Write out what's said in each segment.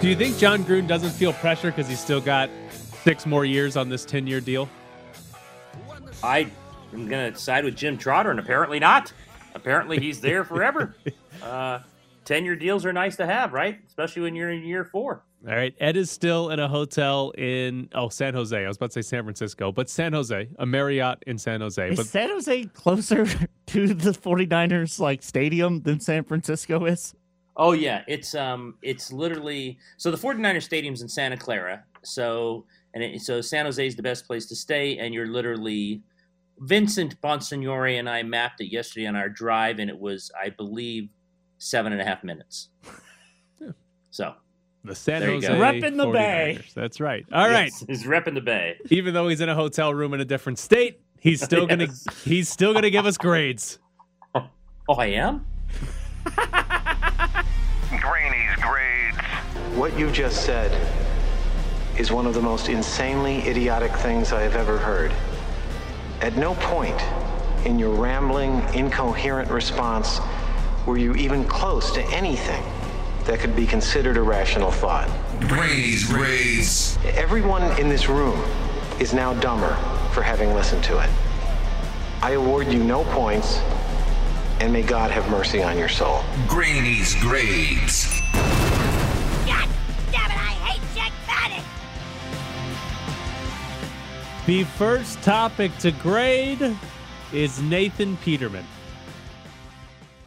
Do you think Jon Gruden doesn't feel pressure because he's still got six more years on this 10 year deal? I am going to side with Jim Trotter, and apparently not. Apparently he's there forever. uh, 10 year deals are nice to have, right? Especially when you're in year four. All right. Ed is still in a hotel in, oh, San Jose. I was about to say San Francisco, but San Jose, a Marriott in San Jose. Is But San Jose closer to the 49ers like stadium than San Francisco is? Oh yeah, it's um it's literally so the 49er stadium's in Santa Clara. So and it, so San Jose is the best place to stay and you're literally Vincent Bonsignore and I mapped it yesterday on our drive and it was I believe seven and a half minutes. So the San There Jose go. Repping the Bay. 49ers. That's right. All right. yes, he's repping the bay. Even though he's in a hotel room in a different state, he's still gonna he's still gonna give us grades. Oh, I am. Granny's grades. What you've just said is one of the most insanely idiotic things I have ever heard. At no point in your rambling, incoherent response were you even close to anything that could be considered a rational thought. Granny's grades. Everyone in this room is now dumber for having listened to it. I award you no points, and may God have mercy on your soul. Granny's grades. God damn it, I hate Jack Paddock! The first topic to grade is Nathan Peterman.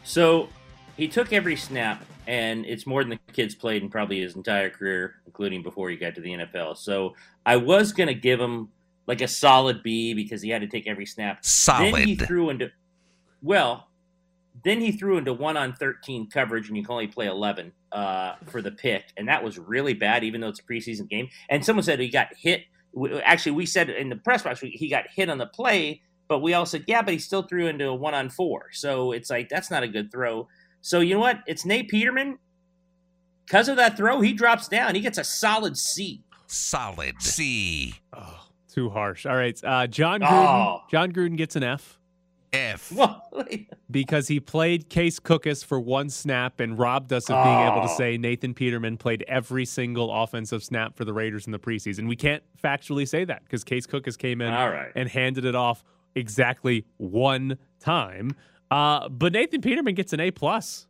So he took every snap, and it's more than the kid's played in probably his entire career, including before he got to the NFL. So I was going to give him like a solid B because he had to take every snap. Solid. Then he Solid. threw into, well, then he threw into one on 13 coverage, and you can only play 11 uh, for the pick. And that was really bad, even though it's a preseason game. And someone said he got hit. Actually, we said in the press box, he got hit on the play, but we all said, yeah, but he still threw into a one on four. So it's like, that's not a good throw. So you know what? It's Nate Peterman. Because of that throw, he drops down. He gets a solid C. Solid. C. Oh, too harsh. All right. Uh, Jon Gruden. Oh. Jon Gruden gets an F F. Well, because he played Case Cookus for one snap and robbed us of being able to Oh. say Nathan Peterman played every single offensive snap for the Raiders in the preseason. We can't factually say that because Case Cookus came in all right. and handed it off exactly one time. Uh, but Nathan Peterman gets an A plus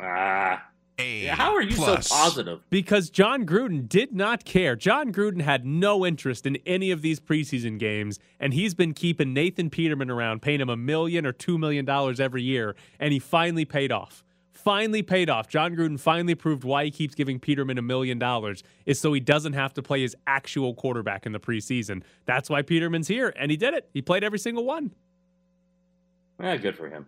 Ah, A. how are you plus. so positive? because Jon Gruden did not care. Jon Gruden had no interest in any of these preseason games, and he's been keeping Nathan Peterman around, paying him a million or two million dollars every year, and he finally paid off. Finally paid off. Jon Gruden finally proved why he keeps giving Peterman a million dollars is so he doesn't have to play his actual quarterback in the preseason. That's why Peterman's here, and he did it. He played every single one. Yeah, good for him.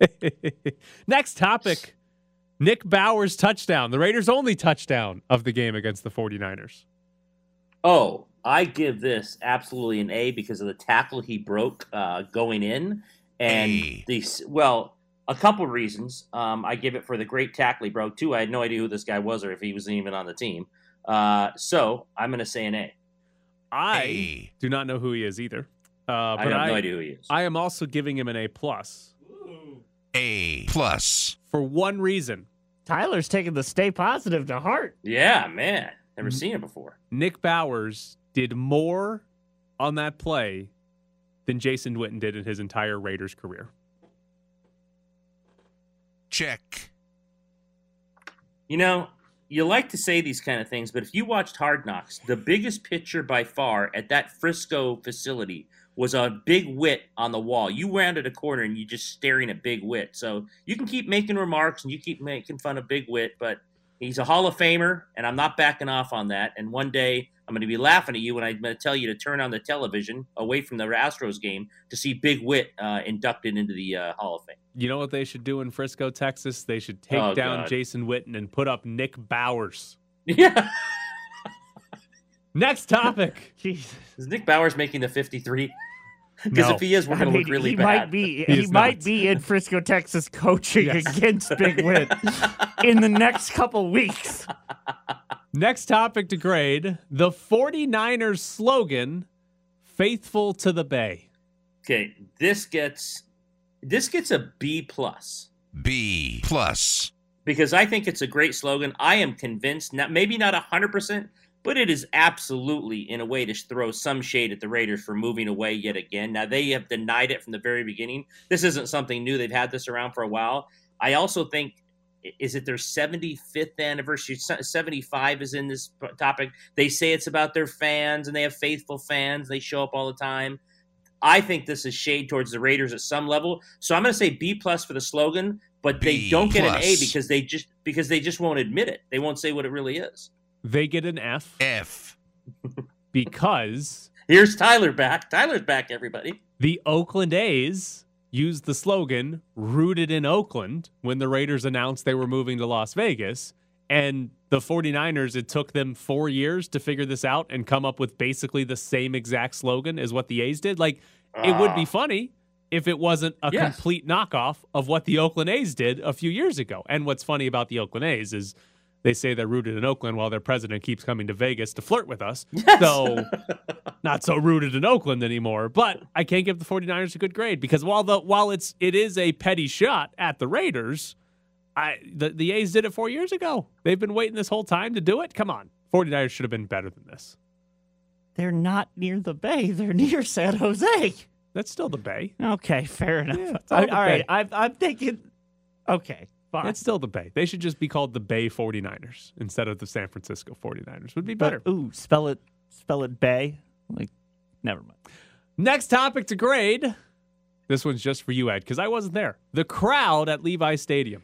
Next topic Nick Bowers' touchdown, the Raiders' only touchdown of the game against the 49ers. Oh, I give this absolutely an A because of the tackle he broke uh, going in, and A. the well, a couple reasons. Um, I give it for the great tackle he broke. Two, I had no idea who this guy was or if he was even on the team. Uh, so I'm going to say an A. I A. do not know who he is either. Uh, I have I, no idea who he is. I am also giving him an A plus A. Plus. for one reason. Tyler's taking the stay positive to heart. yeah, man, never seen it before. Nick Bowers did more on that play than Jason Witten did in his entire Raiders career. Check. You know, you like to say these kind of things, but if you watched Hard Knocks, the biggest picture by far at that Frisco facility was a big wit on the wall. You rounded a corner and you just staring at Big Wit. So you can keep making remarks and you keep making fun of Big Wit, but he's a Hall of Famer, and I'm not backing off on that. And one day I'm going to be laughing at you when I'm going to tell you to turn on the television away from the Astros game to see Big Wit uh, inducted into the uh, Hall of Fame. You know what they should do in Frisco, Texas? They should take Oh, down God. Jason Witten and put up Nick Bowers. Yeah. Next topic. Jesus. Is Nick Bowers making the 53? Because No. if he is, we're I going to look really he bad. might be He he, might not. be in Frisco, Texas, coaching Yes. against Big Win in the next couple weeks. Next topic to grade the 49ers slogan, faithful to the Bay. Okay, this gets this gets a B plus. B. Plus. because I think it's a great slogan. I am convinced, not maybe not hundred percent, but it is absolutely in a way to throw some shade at the Raiders for moving away yet again. Now they have denied it from the very beginning. This isn't something new; they've had this around for a while. I also think is it their 75th anniversary 75 is in this topic they say it's about their fans and they have faithful fans they show up all the time i think this is shade towards the raiders at some level. So i'm going to say b plus for the slogan but they B don't get an a because they just because they just won't admit it. They won't say what it really is. They get an F. F. because here's tyler back. Tyler's back everybody. the Oakland A's used the slogan rooted in Oakland when the Raiders announced they were moving to Las Vegas. And the 49ers, it took them four years to figure this out and come up with basically the same exact slogan as what the A's did. Like, it would be ah. funny if it wasn't a Yes. complete knockoff of what the Oakland A's did a few years ago. And what's funny about the Oakland A's is they say they're rooted in Oakland while their president keeps coming to Vegas to flirt with us. So not so rooted in Oakland anymore. But I can't give the 49ers a good grade because while the while it's it is a petty shot at the Raiders, I the, the A's did it four years ago. They've been waiting this whole time to do it. Come on. 49ers should have been better than this. They're not near the bay. They're near San Jose. That's still the Bay. Okay, fair enough. Yeah, all all the right. I'm, I'm thinking. Okay, fine. It's still the Bay. They should just be called the Bay 49ers instead of the San Francisco 49ers. Would be better. But, ooh, spell it. Spell it Bay. Like, never mind. Next topic to grade. This one's just for you, Ed, because I wasn't there. The crowd at Levi Stadium.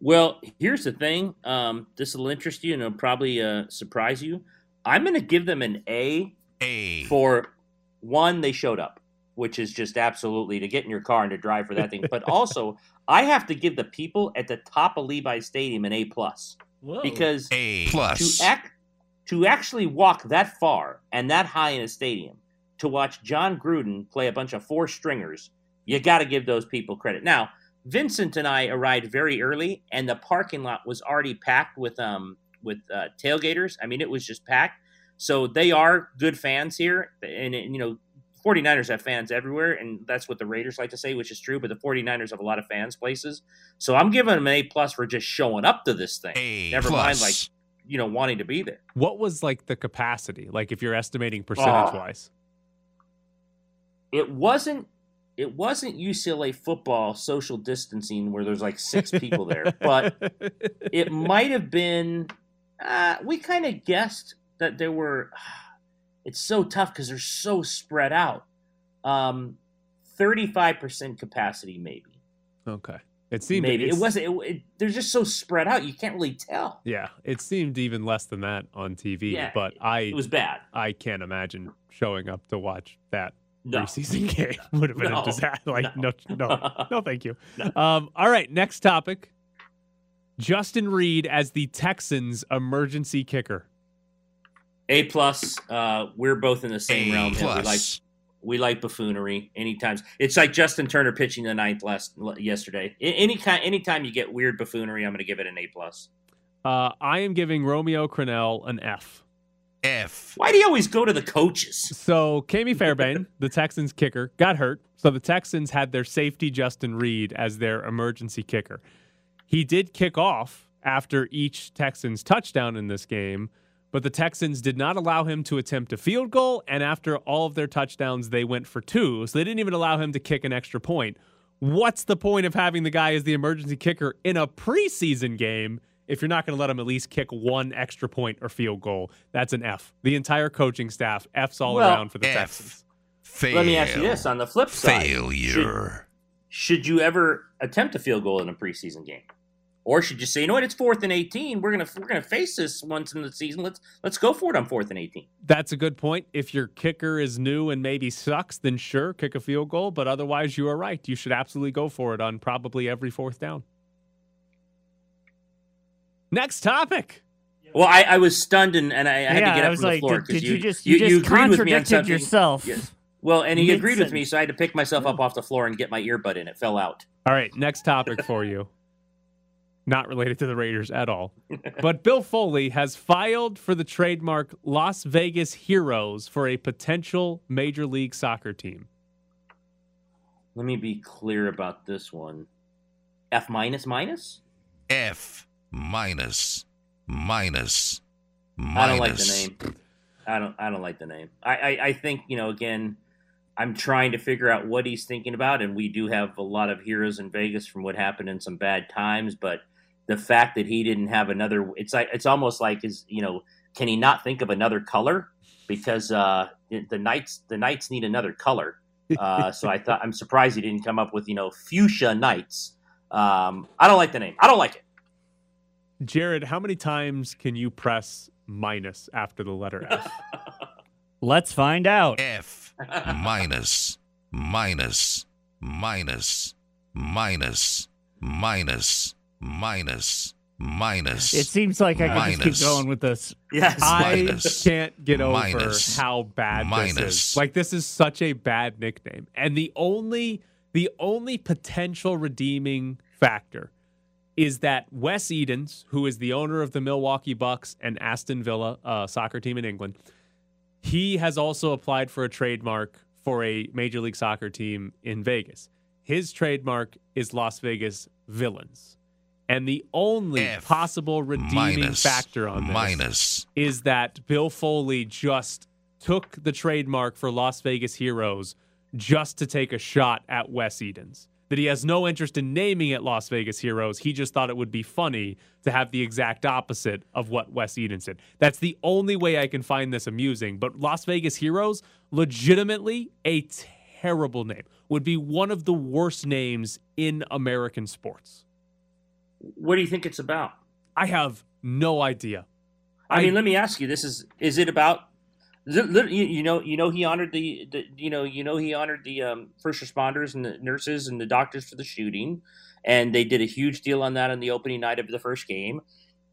Well, here's the thing. Um, this will interest you and it'll probably uh, surprise you. I'm going to give them an A A. for one, they showed up, which is just absolutely to get in your car and to drive for that thing. But also, I have to give the people at the top of Levi Stadium an A plus Whoa. because A plus. to act to actually walk that far and that high in a stadium to watch Jon Gruden play a bunch of four stringers, you got to give those people credit. Now, Vincent and I arrived very early, and the parking lot was already packed with um with uh, tailgaters. I mean, it was just packed. So they are good fans here, and, and you know. 49ers have fans everywhere, and that's what the Raiders like to say, which is true. But the 49ers have a lot of fans places, so I'm giving them an A plus for just showing up to this thing. A Never plus. mind, like you know, wanting to be there. What was like the capacity? Like if you're estimating percentage wise? It wasn't. It wasn't UCLA football social distancing where there's like six people there, but it might have been. Uh, we kind of guessed that there were. It's so tough because they're so spread out. Um, thirty-five percent capacity, maybe. okay. It seemed maybe it wasn't. It, it, they're just so spread out. You can't really tell. Yeah, it seemed even less than that on TV. Yeah, but I It was bad. I can't imagine showing up to watch that No. preseason game. Would have been No. a disaster. Like no, No. no, no, thank you. Um, all right, next topic. Justin Reid as the Texans' emergency kicker. A plus. Uh, we're both in the same A realm. here. We like plus. we like buffoonery anytime. It's like Justin Turner pitching the ninth last yesterday. A- Any kind, anytime you get weird buffoonery, I'm going to give it an A plus. Uh, I am giving Romeo Crennel an F. F. Why do you always go to the coaches? So Ka'imi Fairbairn, the Texans kicker, got hurt. So the Texans had their safety Justin Reid as their emergency kicker. He did kick off after each Texans touchdown in this game, but the Texans did not allow him to attempt a field goal. And after all of their touchdowns, they went for two. So they didn't even allow him to kick an extra point. What's the point of having the guy as the emergency kicker in a preseason game if you're not going to let them at least kick one extra point or field goal? That's an F. The entire coaching staff, F's all Well, around for the F. Texans. Fail. Let me ask you this: on the flip side, Failure. should you ever attempt a field goal in a preseason game, or should you say, you know what, it's fourth and eighteen. We're gonna we're gonna face this once in the season. Let's let's go for it on fourth and eighteen. That's a good point. If your kicker is new and maybe sucks, then sure, kick a field goal. But otherwise, you are right. You should absolutely go for it on probably every fourth down. Next topic. Well, I, I was stunned and, and I, I had yeah, to get I up was from like, the floor did, did you, you just you, just agreed with me on contradicted yourself? Yes. Well, and he agreed with me, so I had to pick myself up off the floor and get my earbud in. It fell out. All right, next topic for you. Not related to the Raiders at all. But Bill Foley has filed for the trademark Las Vegas Heroes for a potential Major League Soccer team. Let me be clear about this one. F minus minus? F minus minus minus. I don't like the name. I don't. I don't like the name. I, I. I think you know. Again, I'm trying to figure out what he's thinking about, and we do have a lot of heroes in Vegas from what happened in some bad times. But the fact that he didn't have another, it's like it's almost like is you know, can he not think of another color? Because uh, the Knights, the Knights need another color. Uh, so I thought I'm surprised he didn't come up with you know fuchsia Knights. Um, I don't like the name. I don't like it. Jared, how many times can you press minus after the letter F? Let's find out. F minus minus minus minus minus minus minus. It seems like I can just Minus. keep going with this. Yes. I Minus. can't get over Minus. how bad this Minus. is. Like this is such a bad nickname. And the only the only potential redeeming factor is that Wes Edens, who is the owner of the Milwaukee Bucks and Aston Villa uh, soccer team in England, he has also applied for a trademark for a Major League Soccer team in Vegas. His trademark is Las Vegas Villains. And the only F possible redeeming minus factor on this minus is that Bill Foley just took the trademark for Las Vegas Heroes just to take a shot at Wes Edens. That he has no interest in naming it Las Vegas Heroes. He just thought it would be funny to have the exact opposite of what Wes Edens did. That's the only way I can find this amusing. But Las Vegas Heroes, legitimately a terrible name. Would be one of the worst names in American sports. What do you think it's about? I have no idea. I, I- mean, let me ask you: This is is it about? You know, you know, he honored the, the you know, you know, he honored the um, first responders and the nurses and the doctors for the shooting, and they did a huge deal on that on the opening night of the first game.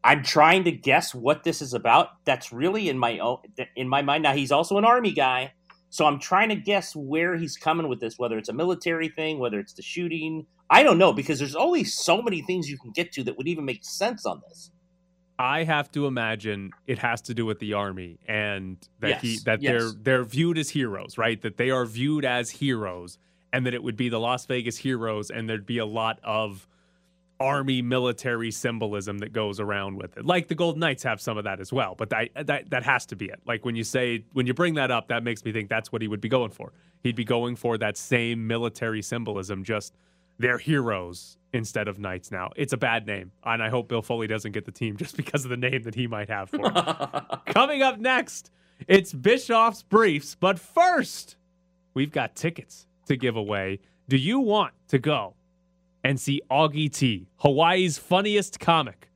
I'm trying to guess what this is about. That's really in my own in my mind. Now he's also an army guy, so I'm trying to guess where he's coming with this. Whether it's a military thing, whether it's the shooting, I don't know because there's only so many things you can get to that would even make sense on this. I have to imagine it has to do with the army and that he that yes. they're they're viewed as heroes, right? That they are viewed as heroes and that it would be the Las Vegas heroes and there'd be a lot of army military symbolism that goes around with it. Like the Golden Knights have some of that as well, but that that that has to be it. Like when you say when you bring that up, that makes me think that's what he would be going for. He'd be going for that same military symbolism just they're heroes instead of knights now. It's a bad name, and I hope Bill Foley doesn't get the team just because of the name that he might have for it. Coming up next, it's Bischoff's Briefs, but first, we've got tickets to give away. Do you want to go and see Augie T, Hawaii's funniest comic?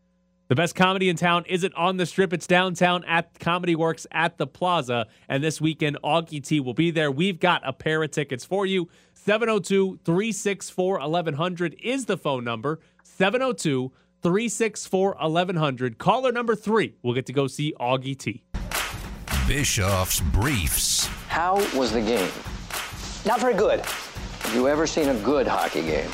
The best comedy in town isn't on the strip, it's downtown at Comedy Works at the Plaza. And this weekend, Augie T will be there. We've got a pair of tickets for you. 702 364 1100 is the phone number. 702 364 1100. Caller number three We'll get to go see Augie T. Bischoff's Briefs. How was the game? Not very good. Have you ever seen a good hockey game?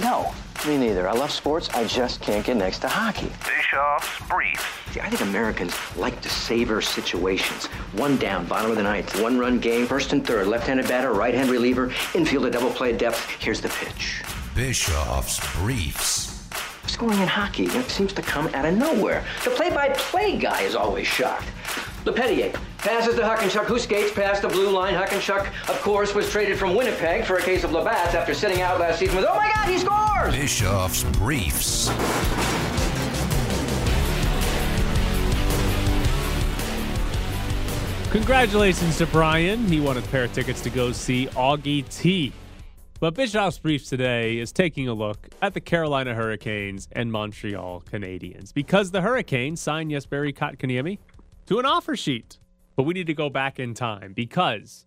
No. Me neither. I love sports. I just can't get next to hockey. Bischoff's Briefs. See, I think Americans like to savor situations. One down, bottom of the ninth, one run game, first and third, left handed batter, right hand reliever, infield a double play depth. Here's the pitch. Bischoff's Briefs. Scoring in hockey it seems to come out of nowhere. The play by play guy is always shocked. LePetier passes to Huckenchuck, who skates past the blue line. Huckenchuck, of course, was traded from Winnipeg for a case of Labatt's after sitting out last season with, oh my God, he scores! Bischoff's Briefs. Congratulations to Brian. He won a pair of tickets to go see Augie T. But Bischoff's Briefs today is taking a look at the Carolina Hurricanes and Montreal Canadiens because the Hurricanes signed Jesperi Kotkaniemi to an offer sheet. But we need to go back in time because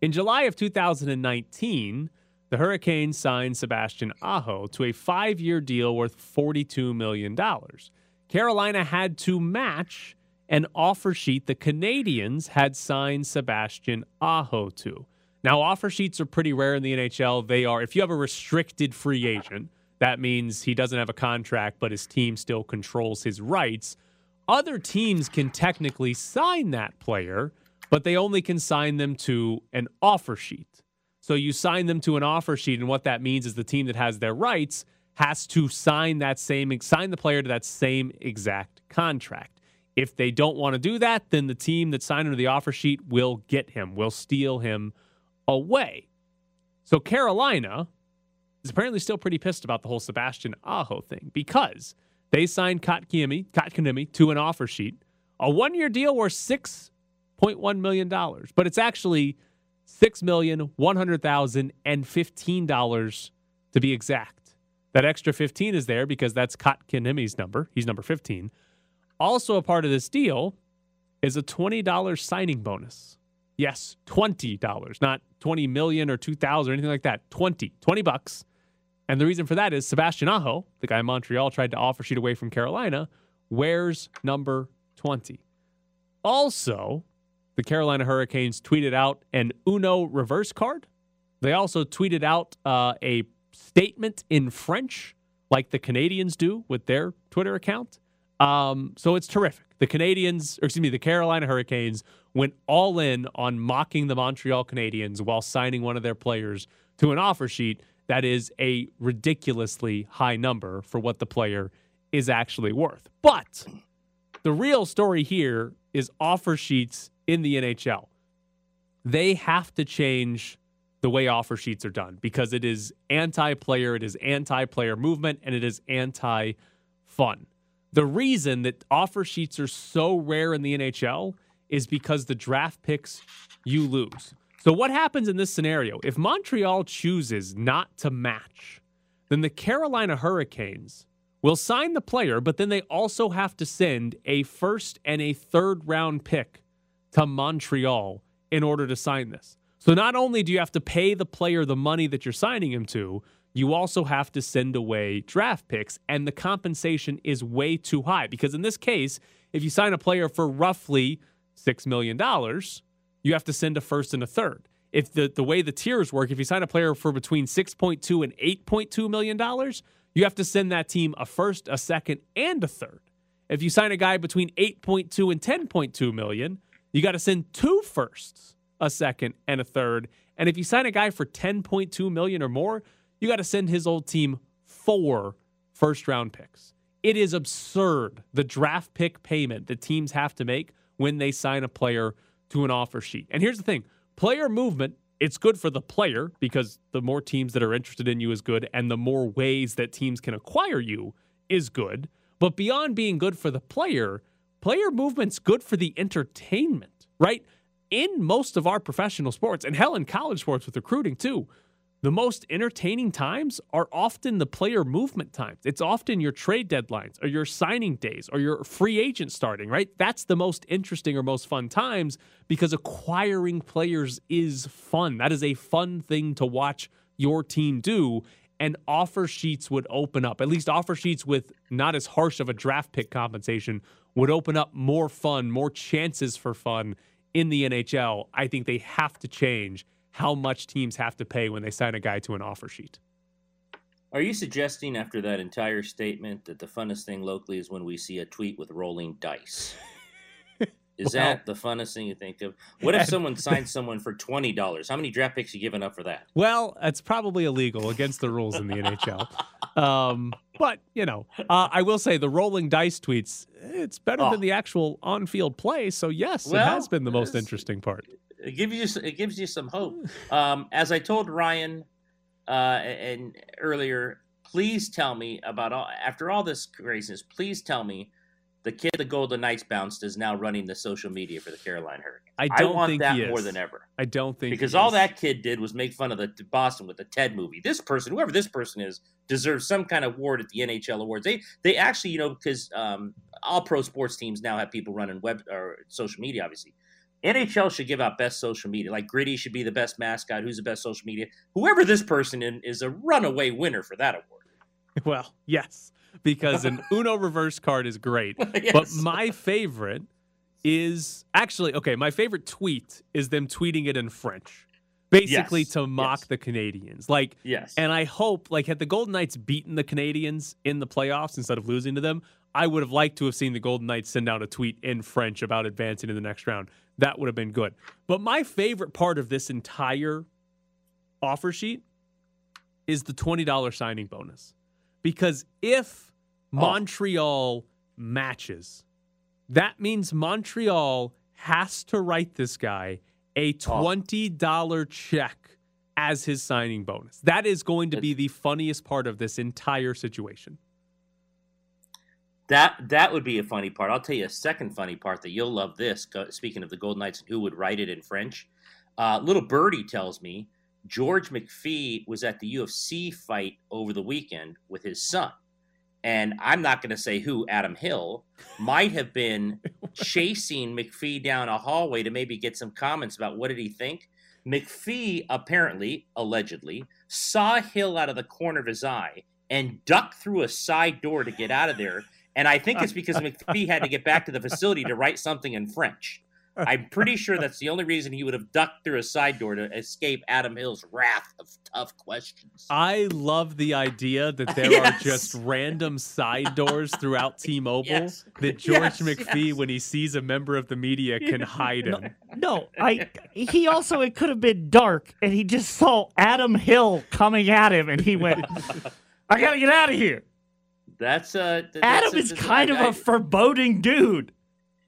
in July of 2019, the Hurricanes signed Sebastian Aho to a five year deal worth $42 million. Carolina had to match an offer sheet the Canadians had signed Sebastian Aho to. Now, offer sheets are pretty rare in the NHL. They are, if you have a restricted free agent, that means he doesn't have a contract, but his team still controls his rights. Other teams can technically sign that player, but they only can sign them to an offer sheet. So you sign them to an offer sheet, and what that means is the team that has their rights has to sign that same sign the player to that same exact contract. If they don't want to do that, then the team that signed under the offer sheet will get him, will steal him away. So Carolina is apparently still pretty pissed about the whole Sebastian Aho thing because they signed Kotkaniemi, Kotkaniemi to an offer sheet, a one-year deal worth six point one million dollars, but it's actually six million one hundred thousand and fifteen dollars to be exact. That extra fifteen is there because that's Kotkaniemi's number. He's number fifteen. Also, a part of this deal is a twenty dollars signing bonus. Yes, twenty dollars, not twenty million or two thousand or anything like that. 20, 20 bucks. And the reason for that is Sebastian Aho, the guy in Montreal tried to offer sheet away from Carolina, wears number 20. Also, the Carolina Hurricanes tweeted out an Uno reverse card. They also tweeted out uh, a statement in French, like the Canadians do with their Twitter account. Um, so it's terrific. The Canadians, or excuse me, the Carolina Hurricanes went all in on mocking the Montreal Canadiens while signing one of their players to an offer sheet that is a ridiculously high number for what the player is actually worth. But the real story here is offer sheets in the NHL. They have to change the way offer sheets are done because it is anti player, it is anti player movement, and it is anti fun. The reason that offer sheets are so rare in the NHL is because the draft picks you lose. So, what happens in this scenario? If Montreal chooses not to match, then the Carolina Hurricanes will sign the player, but then they also have to send a first and a third round pick to Montreal in order to sign this. So, not only do you have to pay the player the money that you're signing him to, you also have to send away draft picks, and the compensation is way too high. Because in this case, if you sign a player for roughly $6 million, you have to send a first and a third. If the, the way the tiers work, if you sign a player for between 6.2 and 8.2 million dollars, you have to send that team a first, a second, and a third. If you sign a guy between 8.2 and 10.2 million, you got to send two firsts, a second, and a third. And if you sign a guy for 10.2 million or more, you got to send his old team four first round picks. It is absurd the draft pick payment that teams have to make when they sign a player to an offer sheet. And here's the thing player movement, it's good for the player because the more teams that are interested in you is good, and the more ways that teams can acquire you is good. But beyond being good for the player, player movement's good for the entertainment, right? In most of our professional sports, and hell, in college sports with recruiting too, the most entertaining times are often the player movement times. It's often your trade deadlines or your signing days or your free agent starting, right? That's the most interesting or most fun times because acquiring players is fun. That is a fun thing to watch your team do. And offer sheets would open up, at least offer sheets with not as harsh of a draft pick compensation would open up more fun, more chances for fun in the NHL. I think they have to change how much teams have to pay when they sign a guy to an offer sheet. Are you suggesting after that entire statement that the funnest thing locally is when we see a tweet with rolling dice? Is Well- that the funnest thing you think of? What if someone signs someone for twenty dollars? How many draft picks are you giving up for that? Well, it's probably illegal against the rules in the NHL. Um, but, you know, uh, I will say the rolling dice tweets, it's better Oh. than the actual on field play. So, yes, it has been the most interesting part. It gives you it gives you some hope. Um, as I told Ryan uh, and earlier, please tell me about all after all this craziness. Please tell me the kid the Golden Knights bounced is now running the social media for the Carolina Hurricanes. I don't want think that he more than ever I don't think because all is. that kid did was make fun of the Boston with the Ted movie. This person, whoever this person is, deserves some kind of award at the NHL awards. They they actually, you know, because um, all pro sports teams now have people running web or social media, obviously. NHL should give out best social media. Like Gritty should be the best mascot. Who's the best social media? Whoever this person in, is a runaway winner for that award. Well, yes, because an Uno reverse card is great. But my favorite is actually okay. My favorite tweet is them tweeting it in French, basically Yes, to mock yes. the Canadians. Like, Yes. and I hope like had the Golden Knights beaten the Canadians in the playoffs instead of losing to them, I would have liked to have seen the Golden Knights send out a tweet in French about advancing to the next round. That would have been good. But my favorite part of this entire offer sheet is the $20 signing bonus because if Oh. Montreal matches, that means Montreal has to write this guy a Oh. $20 check as his signing bonus. That is going to be the funniest part of this entire situation. That that would be a funny part. I'll tell you a second funny part that you'll love. This speaking of the Golden Knights and who would write it in French, uh, little birdie tells me George McPhee was at the UFC fight over the weekend with his son, and I'm not going to say who. Adam Hill might have been chasing McPhee down a hallway to maybe get some comments about what did he think. McPhee apparently, allegedly, saw Hill out of the corner of his eye and ducked through a side door to get out of there. And I think it's because McPhee had to get back to the facility to write something in French. I'm pretty sure that's the only reason he would have ducked through a side door to escape Adam Hill's wrath of tough questions. I love the idea that there Yes. are just random side doors throughout T-Mobile Yes. that George Yes, McPhee, yes. when he sees a member of the media, can hide him. No, I. He also it could have been dark, and he just saw Adam Hill coming at him, and he went, "I gotta get out of here." That's uh, that's Adam a- is kind I- of I- a foreboding dude.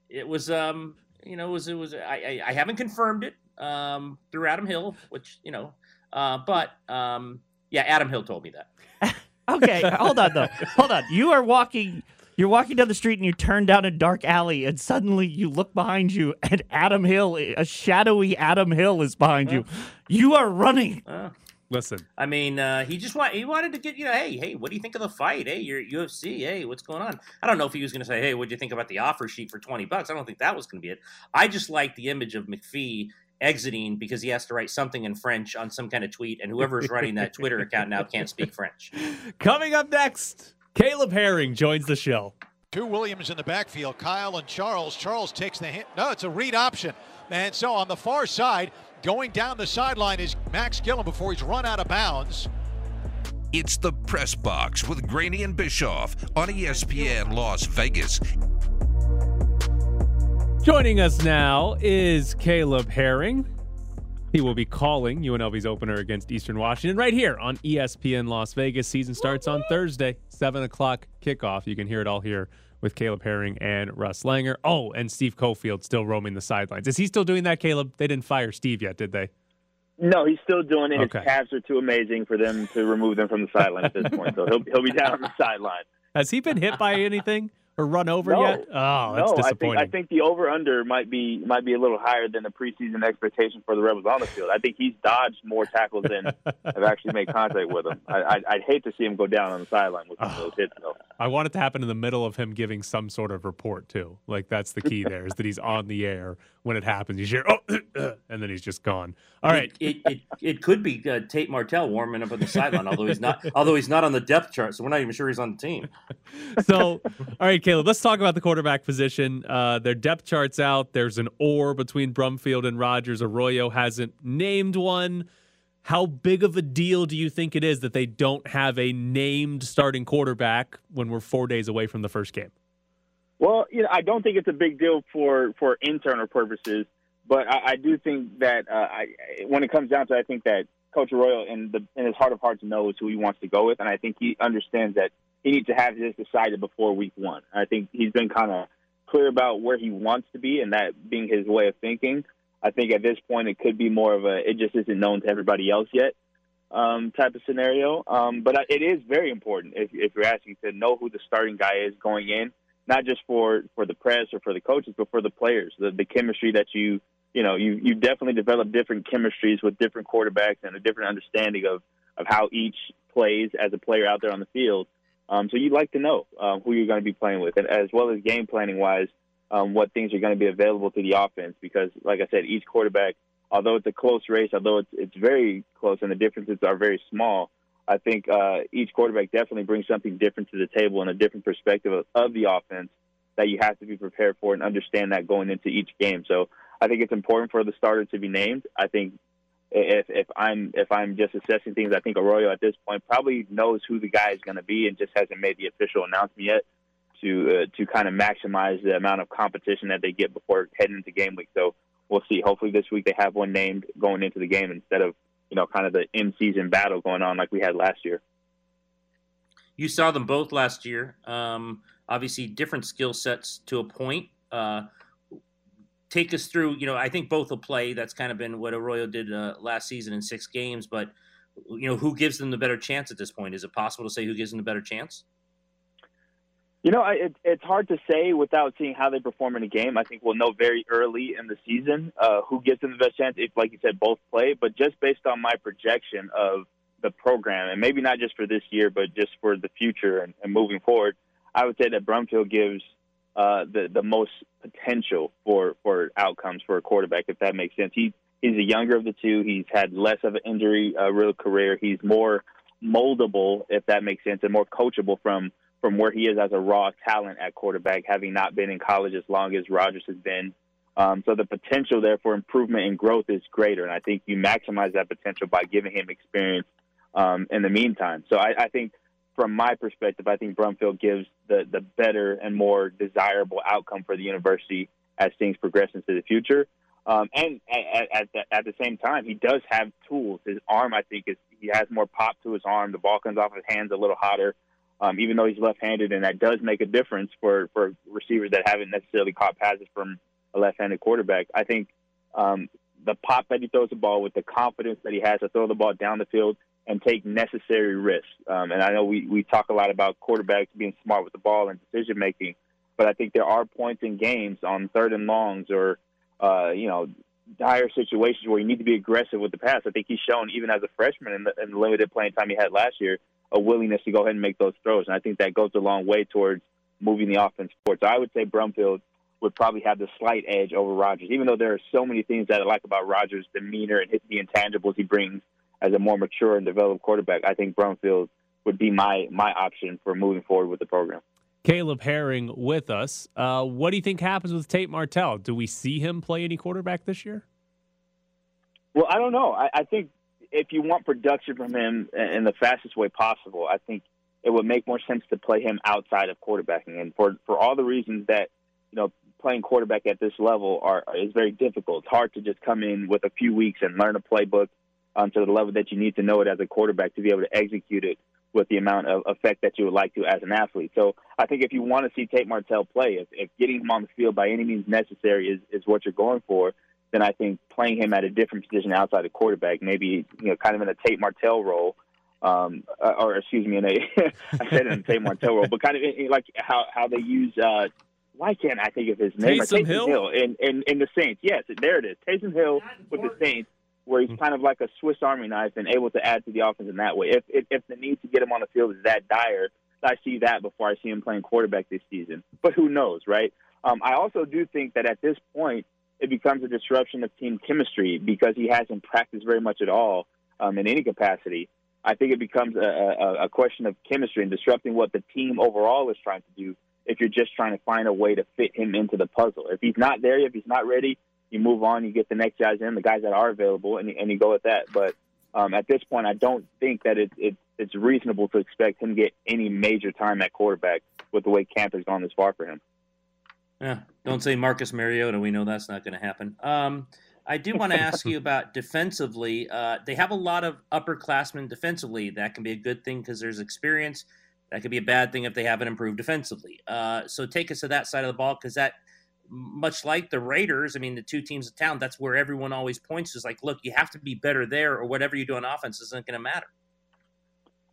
it was um you know it was it was I I, I haven't confirmed it um through Adam Hill, which you know, uh, but um yeah, Adam Hill told me that. Okay, hold on though. Hold on. You are walking. You're walking down the street and you turn down a dark alley, and suddenly you look behind you, and Adam Hill, a shadowy Adam Hill, is behind you. You are running. Uh, Listen, I mean, uh, he just want he wanted to get you know, hey, hey, what do you think of the fight? Hey, you're at UFC. Hey, what's going on? I don't know if he was going to say, hey, what do you think about the offer sheet for twenty bucks? I don't think that was going to be it. I just like the image of McPhee exiting because he has to write something in French on some kind of tweet, and whoever's running that Twitter account now can't speak French. coming up next, Caleb Herring joins the show. Two Williams in the backfield, Kyle and Charles. Charles takes the hit. No, it's a read option. And so on the far side, going down the sideline is Max Gilliam before he's run out of bounds. It's the Press Box with Graney and Bischoff on ESPN Las Vegas. Joining us now is Caleb Herring. He will be calling UNLV's opener against Eastern Washington right here on ESPN Las Vegas. Season starts on Thursday, 7 o'clock kickoff. You can hear it all here with Caleb Herring and Russ Langer. Oh, and Steve Cofield still roaming the sidelines. Is he still doing that, Caleb? They didn't fire Steve yet, did they? No, he's still doing it. Okay. His calves are too amazing for them to remove them from the sideline at this point. So he'll he'll be down on the sideline. Has he been hit by anything or run over No. yet? Oh, that's no, I think. I think the over under might be might be a little higher than the preseason expectation for the Rebels on the field. I think he's dodged more tackles than have actually made contact with him. I, I, I'd hate to see him go down on the sideline with some of those hits though. I want it to happen in the middle of him giving some sort of report too. Like that's the key there is that he's on the air when it happens. You hear oh, and then he's just gone. All right, It it, it could be uh, Tate Martell warming up on the sideline, although he's not. Although he's not on the depth chart, so we're not even sure he's on the team. so all right, Caleb, let's talk about the quarterback position. Uh, their depth charts out. There's an or between Brumfield and Rogers. Arroyo hasn't named one. How big of a deal do you think it is that they don't have a named starting quarterback when we're four days away from the first game? Well, you know, I don't think it's a big deal for for internal purposes, but I, I do think that uh, I, when it comes down to, it, I think that Coach Arroyo, in the in his heart of hearts, knows who he wants to go with, and I think he understands that he needs to have this decided before week one. I think he's been kind of clear about where he wants to be, and that being his way of thinking. I think at this point it could be more of a it just isn't known to everybody else yet um, type of scenario. Um, but it is very important if, if you're asking to know who the starting guy is going in, not just for, for the press or for the coaches, but for the players, the, the chemistry that you you know you you definitely develop different chemistries with different quarterbacks and a different understanding of of how each plays as a player out there on the field. Um, so you'd like to know um, who you're going to be playing with, and as well as game planning wise, um, what things are going to be available to the offense. Because, like I said, each quarterback, although it's a close race, although it's it's very close and the differences are very small, I think uh, each quarterback definitely brings something different to the table and a different perspective of, of the offense that you have to be prepared for and understand that going into each game. So I think it's important for the starter to be named. I think if if I'm if I'm just assessing things, I think Arroyo at this point probably knows who the guy is going to be and just hasn't made the official announcement yet to uh, to kind of maximize the amount of competition that they get before heading into game week. So we'll see. Hopefully this week they have one named going into the game instead of you know kind of the in season battle going on like we had last year. You saw them both last year. Um, obviously, different skill sets to a point. Uh, take us through. You know, I think both will play. That's kind of been what Arroyo did uh, last season in six games. But you know, who gives them the better chance at this point? Is it possible to say who gives them the better chance? You know, it, it's hard to say without seeing how they perform in a game. I think we'll know very early in the season uh, who gives them the best chance. If, like you said, both play, but just based on my projection of the program, and maybe not just for this year, but just for the future and, and moving forward, I would say that Brumfield gives uh, the the most potential for for outcomes for a quarterback, if that makes sense. He he's the younger of the two. He's had less of an injury uh, real career. He's more moldable, if that makes sense, and more coachable from from where he is as a raw talent at quarterback, having not been in college as long as Rogers has been. Um, so the potential there for improvement and growth is greater, and I think you maximize that potential by giving him experience um, in the meantime. So I, I think, from my perspective, I think Brumfield gives the the better and more desirable outcome for the university as things progress into the future. Um, and at, at, the, at the same time, he does have tools. His arm, I think, is he has more pop to his arm. The ball comes off his hands a little hotter um, even though he's left-handed, and that does make a difference for for receivers that haven't necessarily caught passes from a left-handed quarterback. I think um, the pop that he throws the ball with, the confidence that he has to throw the ball down the field and take necessary risks. Um, and I know we we talk a lot about quarterbacks being smart with the ball and decision making, but I think there are points in games on third and longs or uh, you know dire situations where you need to be aggressive with the pass. I think he's shown even as a freshman in the, in the limited playing time he had last year a willingness to go ahead and make those throws. And I think that goes a long way towards moving the offense forward. So I would say Brumfield would probably have the slight edge over Rogers, even though there are so many things that I like about Rogers' demeanor and the intangibles he brings as a more mature and developed quarterback. I think Brumfield would be my my option for moving forward with the program. Caleb Herring with us. Uh, what do you think happens with Tate Martell? Do we see him play any quarterback this year? Well, I don't know. I, I think if you want production from him in the fastest way possible, I think it would make more sense to play him outside of quarterbacking. And for for all the reasons that you know playing quarterback at this level are is very difficult. It's hard to just come in with a few weeks and learn a playbook um, to the level that you need to know it as a quarterback to be able to execute it with the amount of effect that you would like to as an athlete. So I think if you want to see Tate Martell play, if, if getting him on the field by any means necessary is, is what you're going for, then I think playing him at a different position outside the quarterback, maybe you know, kind of in a Tate Martell role, um, uh, or excuse me, in a I said in a Tate Martell role, but kind of in, in like how how they use. Uh, why can't I think of his name? Taysom, Taysom Hill? Hill in, in in the Saints. Yes, there it is. Taysom Hill with the Saints, where he's kind of like a Swiss Army knife and able to add to the offense in that way. If if, if the need to get him on the field is that dire, I see that before I see him playing quarterback this season. But who knows, right? Um, I also do think that at this point, it becomes a disruption of team chemistry because he hasn't practiced very much at all um, in any capacity. I think it becomes a, a, a question of chemistry and disrupting what the team overall is trying to do. If you're just trying to find a way to fit him into the puzzle, if he's not there, yet, if he's not ready, you move on. You get the next guys in, the guys that are available, and, and you go with that. But um, at this point, I don't think that it, it, it's reasonable to expect him to get any major time at quarterback with the way camp has gone this far for him. Yeah, don't say Marcus Mariota. We know that's not going to happen. Um, I do want to ask you about defensively. Uh, they have a lot of upperclassmen defensively. That can be a good thing because there's experience. That could be a bad thing if they haven't improved defensively. Uh, so take us to that side of the ball because that, much like the Raiders, I mean, the two teams of town, that's where everyone always points is like, look, you have to be better there, or whatever you do on offense isn't going to matter.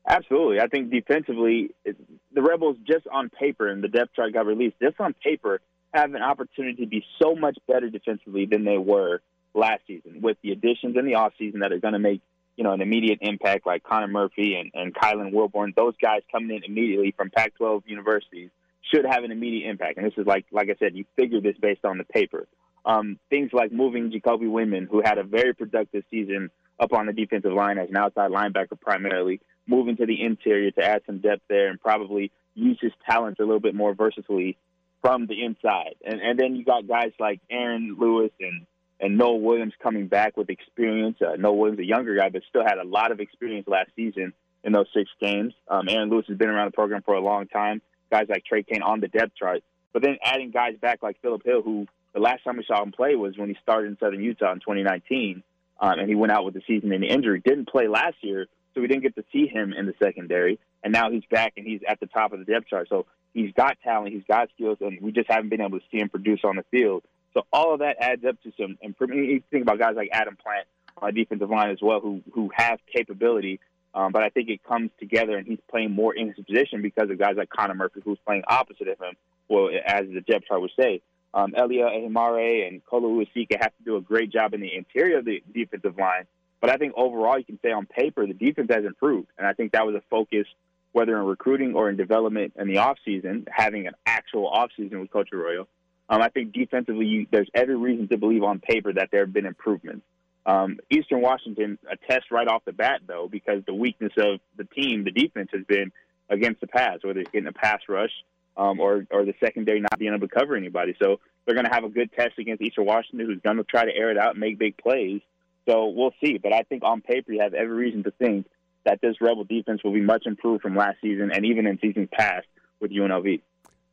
Absolutely. I think defensively, the Rebels, just on paper, and the depth chart got released, just on paper, have an opportunity to be so much better defensively than they were last season with the additions in the offseason that are going to make you know an immediate impact like Connor Murphy and, and Kylan Wilborn. Those guys coming in immediately from Pac-12 universities should have an immediate impact. And this is like like I said, you figure this based on the paper. Um, things like moving Jacoby Windmon, who had a very productive season up on the defensive line as an outside linebacker primarily, moving to the interior to add some depth there and probably use his talents a little bit more versatilely from the inside. And and then you got guys like Aaron Lewis and and Noah Williams coming back with experience. Uh, Noah Williams, a younger guy, but still had a lot of experience last season in those six games. Um, Aaron Lewis has been around the program for a long time. Guys like Trey Kane on the depth chart, but then adding guys back like Philip Hill, who the last time we saw him play was when he started in Southern Utah in 2019, um, and he went out with the season-ending injury. Didn't play last year, so we didn't get to see him in the secondary. and now he's back and he's at the top of the depth chart. So he's got talent, he's got skills, and we just haven't been able to see him produce on the field. So all of that adds up to some improvement. You think about guys like Adam Plant on the defensive line as well, who who have capability. Um, but I think it comes together, and he's playing more in his position because of guys like Connor Murphy, who's playing opposite of him. Well, as the chart would say, um, Elia Ahimare and Kola Uasika have to do a great job in the interior of the defensive line. But I think overall, you can say on paper, the defense has improved. And I think that was a focus, whether in recruiting or in development in the offseason, having an actual offseason with Coach Arroyo. Um, I think defensively, you, there's every reason to believe on paper that there have been improvements. Um, Eastern Washington a test right off the bat, though, because the weakness of the team, the defense, has been against the pass, whether it's getting a pass rush um, or or the secondary not being able to cover anybody. So they're going to have a good test against Eastern Washington, who's going to try to air it out and make big plays. So we'll see. But I think on paper, you have every reason to think that this Rebel defense will be much improved from last season and even in seasons past with UNLV.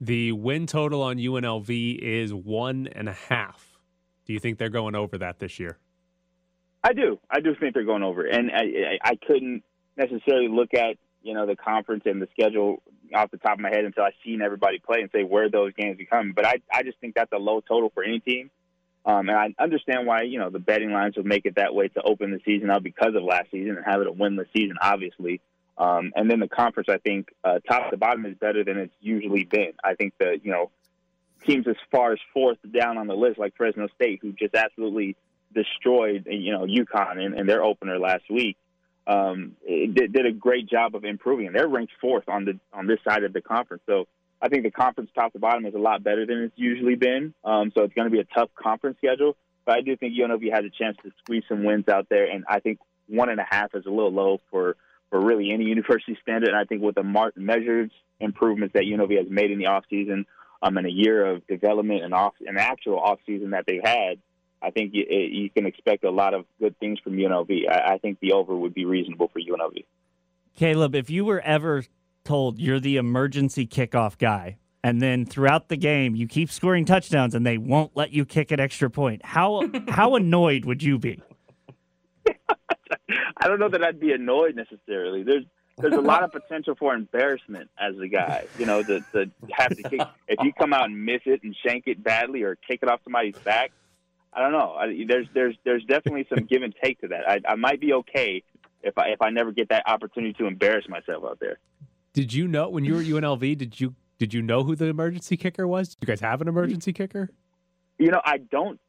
The win total on UNLV is one and a half. Do you think they're going over that this year? I do. I do think they're going over, and I, I couldn't necessarily look at you know the conference and the schedule off the top of my head until I've seen everybody play and say where those games be coming. But I I just think that's a low total for any team, um, and I understand why you know the betting lines would make it that way to open the season up because of last season and have it a winless season, obviously. Um, and then the conference, I think uh, top to bottom is better than it's usually been. I think that you know teams as far as fourth down on the list, like Fresno State, who just absolutely destroyed you know UConn in, in their opener last week. Um, did, did a great job of improving. They're ranked fourth on the on this side of the conference. So I think the conference top to bottom is a lot better than it's usually been. Um, so it's going to be a tough conference schedule. But I do think UNLV has a chance to squeeze some wins out there, and I think one and a half is a little low for for really any university standard. And I think with the mar- measured improvements that UNLV has made in the offseason, um, and a year of development and off an actual offseason that they've had, I think you, you, can expect a lot of good things from UNLV. I, I think the over would be reasonable for UNLV. Caleb, if you were ever told you're the emergency kickoff guy, and then throughout the game you keep scoring touchdowns and they won't let you kick an extra point, how how annoyed would you be? I don't know that I'd be annoyed necessarily. There's there's a lot of potential for embarrassment as a guy. You know, to, to have to kick if you come out and miss it and shank it badly or kick it off somebody's back. I don't know. I, there's there's there's definitely some give and take to that. I, I might be okay if I if I never get that opportunity to embarrass myself out there. Did you know when you were at UNLV? Did you did you know who the emergency kicker was? Do you guys have an emergency kicker? You know, I don't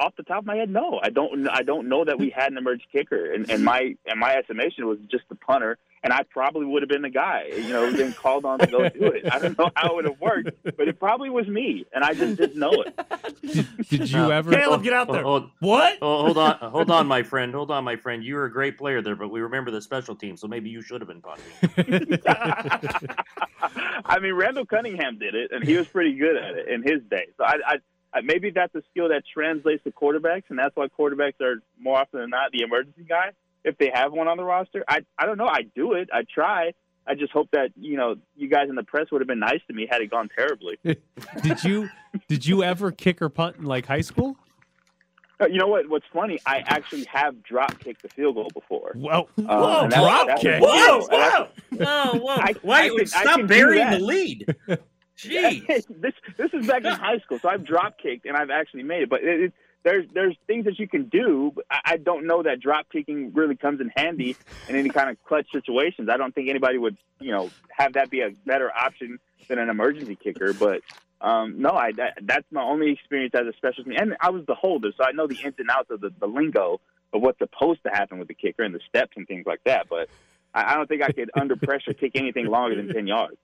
off the top of my head, no, I don't. I don't know that we had an emergency kicker, and, and my and my estimation was just the punter, and I probably would have been the guy, you know, been called on to go do it. I don't know how it would have worked, but it probably was me, and I just didn't know it. Did, did you ever? Caleb, get out there. Hold, what? oh, hold on, hold on, my friend. Hold on, my friend. You were a great player there, but we remember the special team, so maybe you should have been punting. I mean, Randall Cunningham did it, and he was pretty good at it in his day. So I, I uh, maybe that's a skill that translates to quarterbacks, and that's why quarterbacks are more often than not the emergency guy if they have one on the roster. I I don't know. I do it. I try. I just hope that you know you guys in the press would have been nice to me had it gone terribly. did you did you ever kick or punt in like high school? Uh, You know what? What's funny? I actually have drop kicked the field goal before. Whoa, Um, whoa, and that's- drop that's kick. a- Whoa, that's- whoa, whoa! I- Why? I can- stop can burying the lead. Jeez. this this is back in high school, so I've drop kicked and I've actually made it. But it, it, there's there's things that you can do. But I, I don't know that drop kicking really comes in handy in any kind of clutch situations. I don't think anybody would you know have that be a better option than an emergency kicker. But um, no, I that, that's my only experience as a special team, and I was the holder, so I know the ins and outs of the, the lingo of what's supposed to happen with the kicker and the steps and things like that. But I, I don't think I could under pressure kick anything longer than ten yards.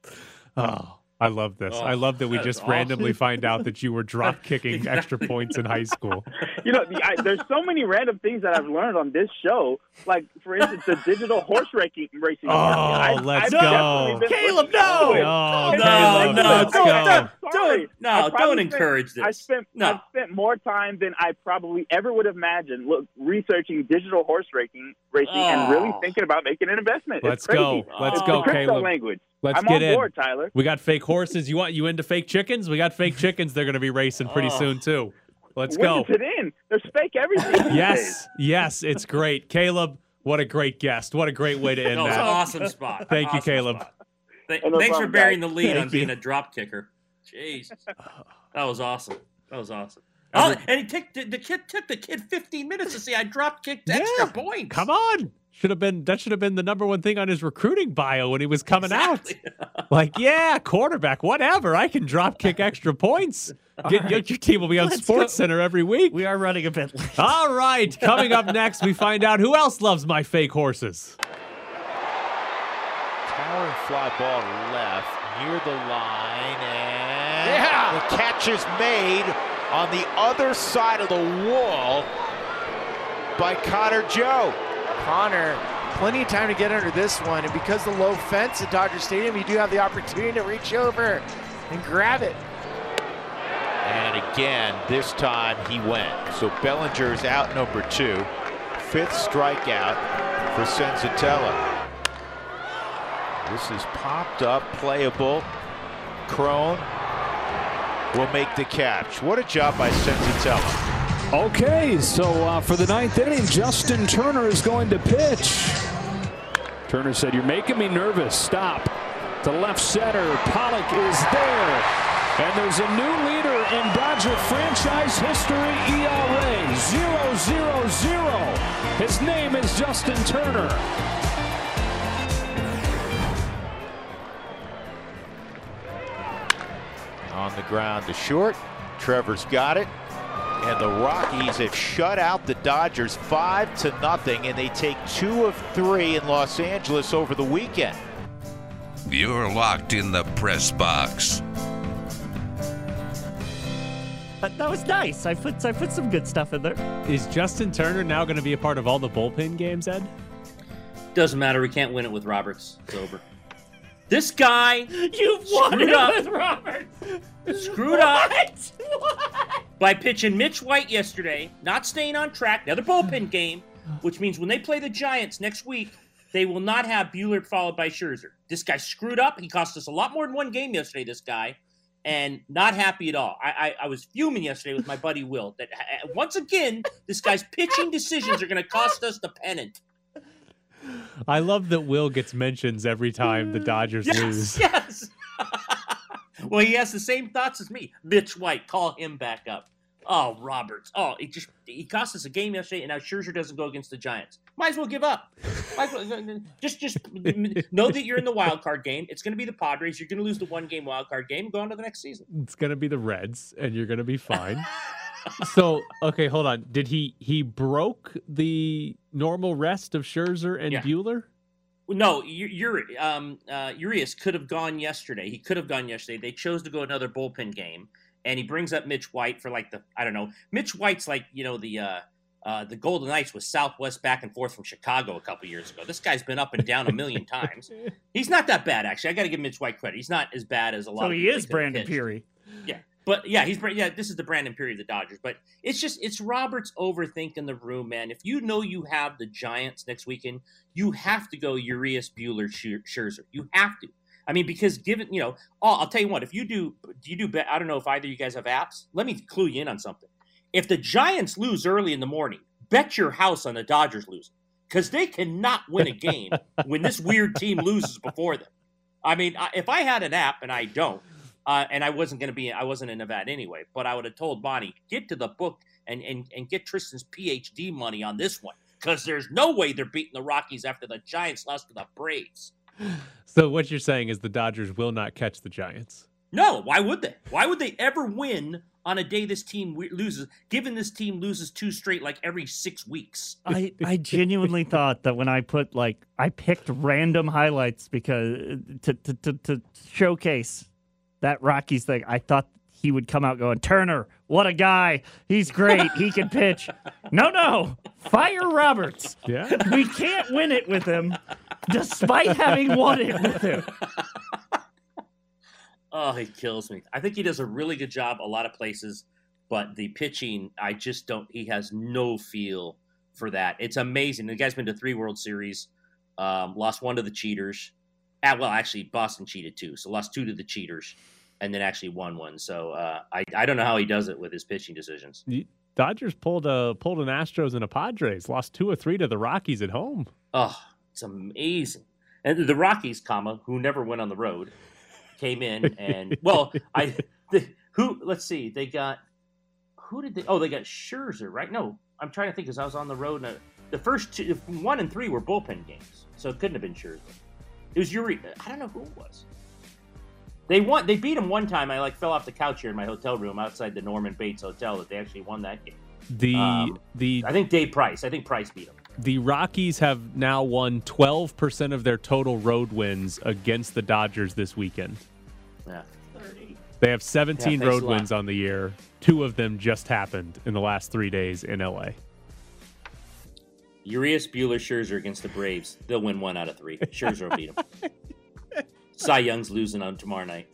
Oh, I love this. I Oh, love that we that just awesome. randomly find out that you were drop kicking extra points in high school. you know, I, there's so many random things that I've learned on this show. Like, for instance, the digital horse racing. racing Oh, I, let's I've go. Caleb, looking no! into it. Oh, And no, no, I- let's go. I'm Don't- no, don't encourage spent, I this. spent No. I've spent more time than I probably ever would have imagined look, researching digital horse racing, racing, and really Oh. thinking about making an investment. Let's crazy. go. Let's It's go, Caleb. language. Let's I'm get on in. board, Tyler. We got fake horses. You want you into fake chickens? We got fake chickens. They're going to be racing pretty Oh. soon too. Let's When go. is it in? There's fake everything. these days. Yes, yes, it's great. Caleb, What a great guest. What a great way to end That was that. an awesome spot. Thank you, Awesome Caleb. Th- no thanks for bearing guys. the lead on you. being a drop kicker. Jeez, that was awesome. That was awesome. Oh, and he took the, the kid took the kid 15 minutes to see I drop kicked extra Yeah. points. Come on. Should have been that should have been the number one thing on his recruiting bio when he was coming Exactly. out. Like, yeah, quarterback, whatever. I can drop kick extra points. Get, right. get your team will be on Let's Sports go. Center every week. We are running a bit late. All right, coming up next, we find out who else loves my fake horses. Towering fly ball left near the line, and Yeah. the catch is made on the other side of the wall by Connor Joe. Connor, plenty of time to get under this one, and because the low fence at Dodger Stadium, you do have the opportunity to reach over and grab it. And again, this time he went. So Bellinger is out number two. Fifth strikeout for Senzatela. This is popped up, playable. Cron will make the catch. What a job by Senzatela. Okay, so uh, for the ninth inning, Justin Turner is going to pitch. Turner said, You're making me nervous. Stop. To left center. Pollock is there. And there's a new leader in Dodger franchise history ERA 0 His name is Justin Turner. On the ground to short. Trevor's got it. And the Rockies have shut out the Dodgers five to nothing, and they take two of three in Los Angeles over the weekend. You're locked in the press box. But that was nice. I put I put some good stuff in there. Is Justin Turner now going to be a part of all the bullpen games, Ed? Doesn't matter. We can't win it with Roberts. It's over. This guy you've won Screwed it up. with Robert. screwed up What? What? By pitching Mitch White yesterday, not staying on track. Another bullpen hmm. game, which means when they play the Giants next week, they will not have Buehler followed by Scherzer. This guy screwed up. He cost us a lot more than one game yesterday. This guy, and not happy at all. I, I, I was fuming yesterday with my buddy Will that uh, uh once again this guy's pitching decisions are going to cost us the pennant. I love that Will gets mentions every time the mm. Dodgers lose. Yes, yes. Well, he has the same thoughts as me. Mitch White, call him back up. Oh, Roberts. Oh, he just he cost us a game yesterday, and now Scherzer doesn't go against the Giants. Might as well give up. Might as well, uh, uh, uh, just just know that you're in the wild card game. It's going to be the Padres. You're going to lose the one game wild card game. Go on to the next season. It's going to be the Reds, and you're going to be fine. so, okay, hold on. Did he he broke the normal rest of Scherzer and Yeah. Buehler? No, Uri, um, uh, Urias could have gone yesterday. He could have gone yesterday. They chose to go another bullpen game, and he brings up Mitch White for like the I don't know. Mitch White's like you know the uh, uh, the Golden Knights was Southwest back and forth from Chicago a couple years ago. This guy's been up and down a million times. He's not that bad actually. I got to give Mitch White credit. He's not as bad as a lot. So he is Brandon pitched. Pirri. Yeah, but yeah, he's yeah. This is the Brandon Pirri of the Dodgers, but it's just it's Roberts overthinking the room, man. If you know you have the Giants next weekend, you have to go Urias, Buehler, Scher- Scherzer. You have to. I mean, because given you know, oh, I'll tell you what. If you do, do you do? bet- I don't know if either of you guys have apps. Let me clue you in on something. If the Giants lose early in the morning, bet your house on the Dodgers losing because they cannot win a game when this weird team loses before them. I mean, if I had an app and I don't, uh, and I wasn't going to be, I wasn't in Nevada anyway, but I would have told Bonnie, get to the book and, and, and get Tristan's PhD money on this one because there's no way they're beating the Rockies after the Giants lost to the Braves. So what you're saying is the Dodgers will not catch the Giants. No, why would they? Why would they ever win on a day this team loses, given this team loses two straight like every six weeks? I, I genuinely thought that when I put like I picked random highlights because to to, to, to showcase that Rockies thing, I thought he would come out going, Turner, what a guy. He's great. He can pitch. No, no. Fire Roberts. Yeah. We can't win it with him, despite having won it with him. Oh, he kills me. I think he does a really good job a lot of places, but the pitching, I just don't. He has no feel for that. It's amazing. The guy's been to three World Series, um, lost one to the cheaters. Ah, well, actually, Boston cheated too, so lost two to the cheaters, and then actually won one. So uh, I I don't know how he does it with his pitching decisions. Dodgers pulled a pulled an Astros and a Padres, lost two or three to the Rockies at home. Oh, it's amazing. And the Rockies, comma, who never went on the road, came in and well, I the, who let's see, they got who did they? Oh, they got Scherzer, right? No, I'm trying to think because I was on the road. And the first two, one and three were bullpen games, so it couldn't have been Scherzer. It was Yuri. I don't know who it was. They won. They beat him one time. I like fell off the couch here in my hotel room outside the Norman Bates Hotel. That they actually won that game. The Um, the I think Dave Price. I think Price beat him. the Rockies have now won 12% of their total road wins against the Dodgers this weekend. Yeah. They have 17 Yeah, road wins on the year. Two of them just happened in the last three days in LA. Urias, Buehler, Scherzer against the Braves. They'll win one out of three. Scherzer will beat them. Cy Young's losing on tomorrow night.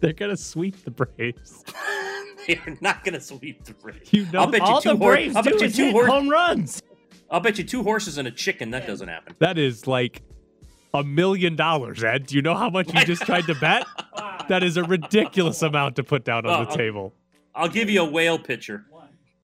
They're gonna sweep the Braves. They're not going to sweep the Braves. You know- I'll bet you All two the hor- Braves I'll bet you two hit hor- home runs. I'll bet you two horses and a chicken that doesn't happen. That is like a million dollars, Ed. Do you know how much you just tried to bet? That is a ridiculous amount to put down on Well, the I'll- table. I'll give you a whale pitcher.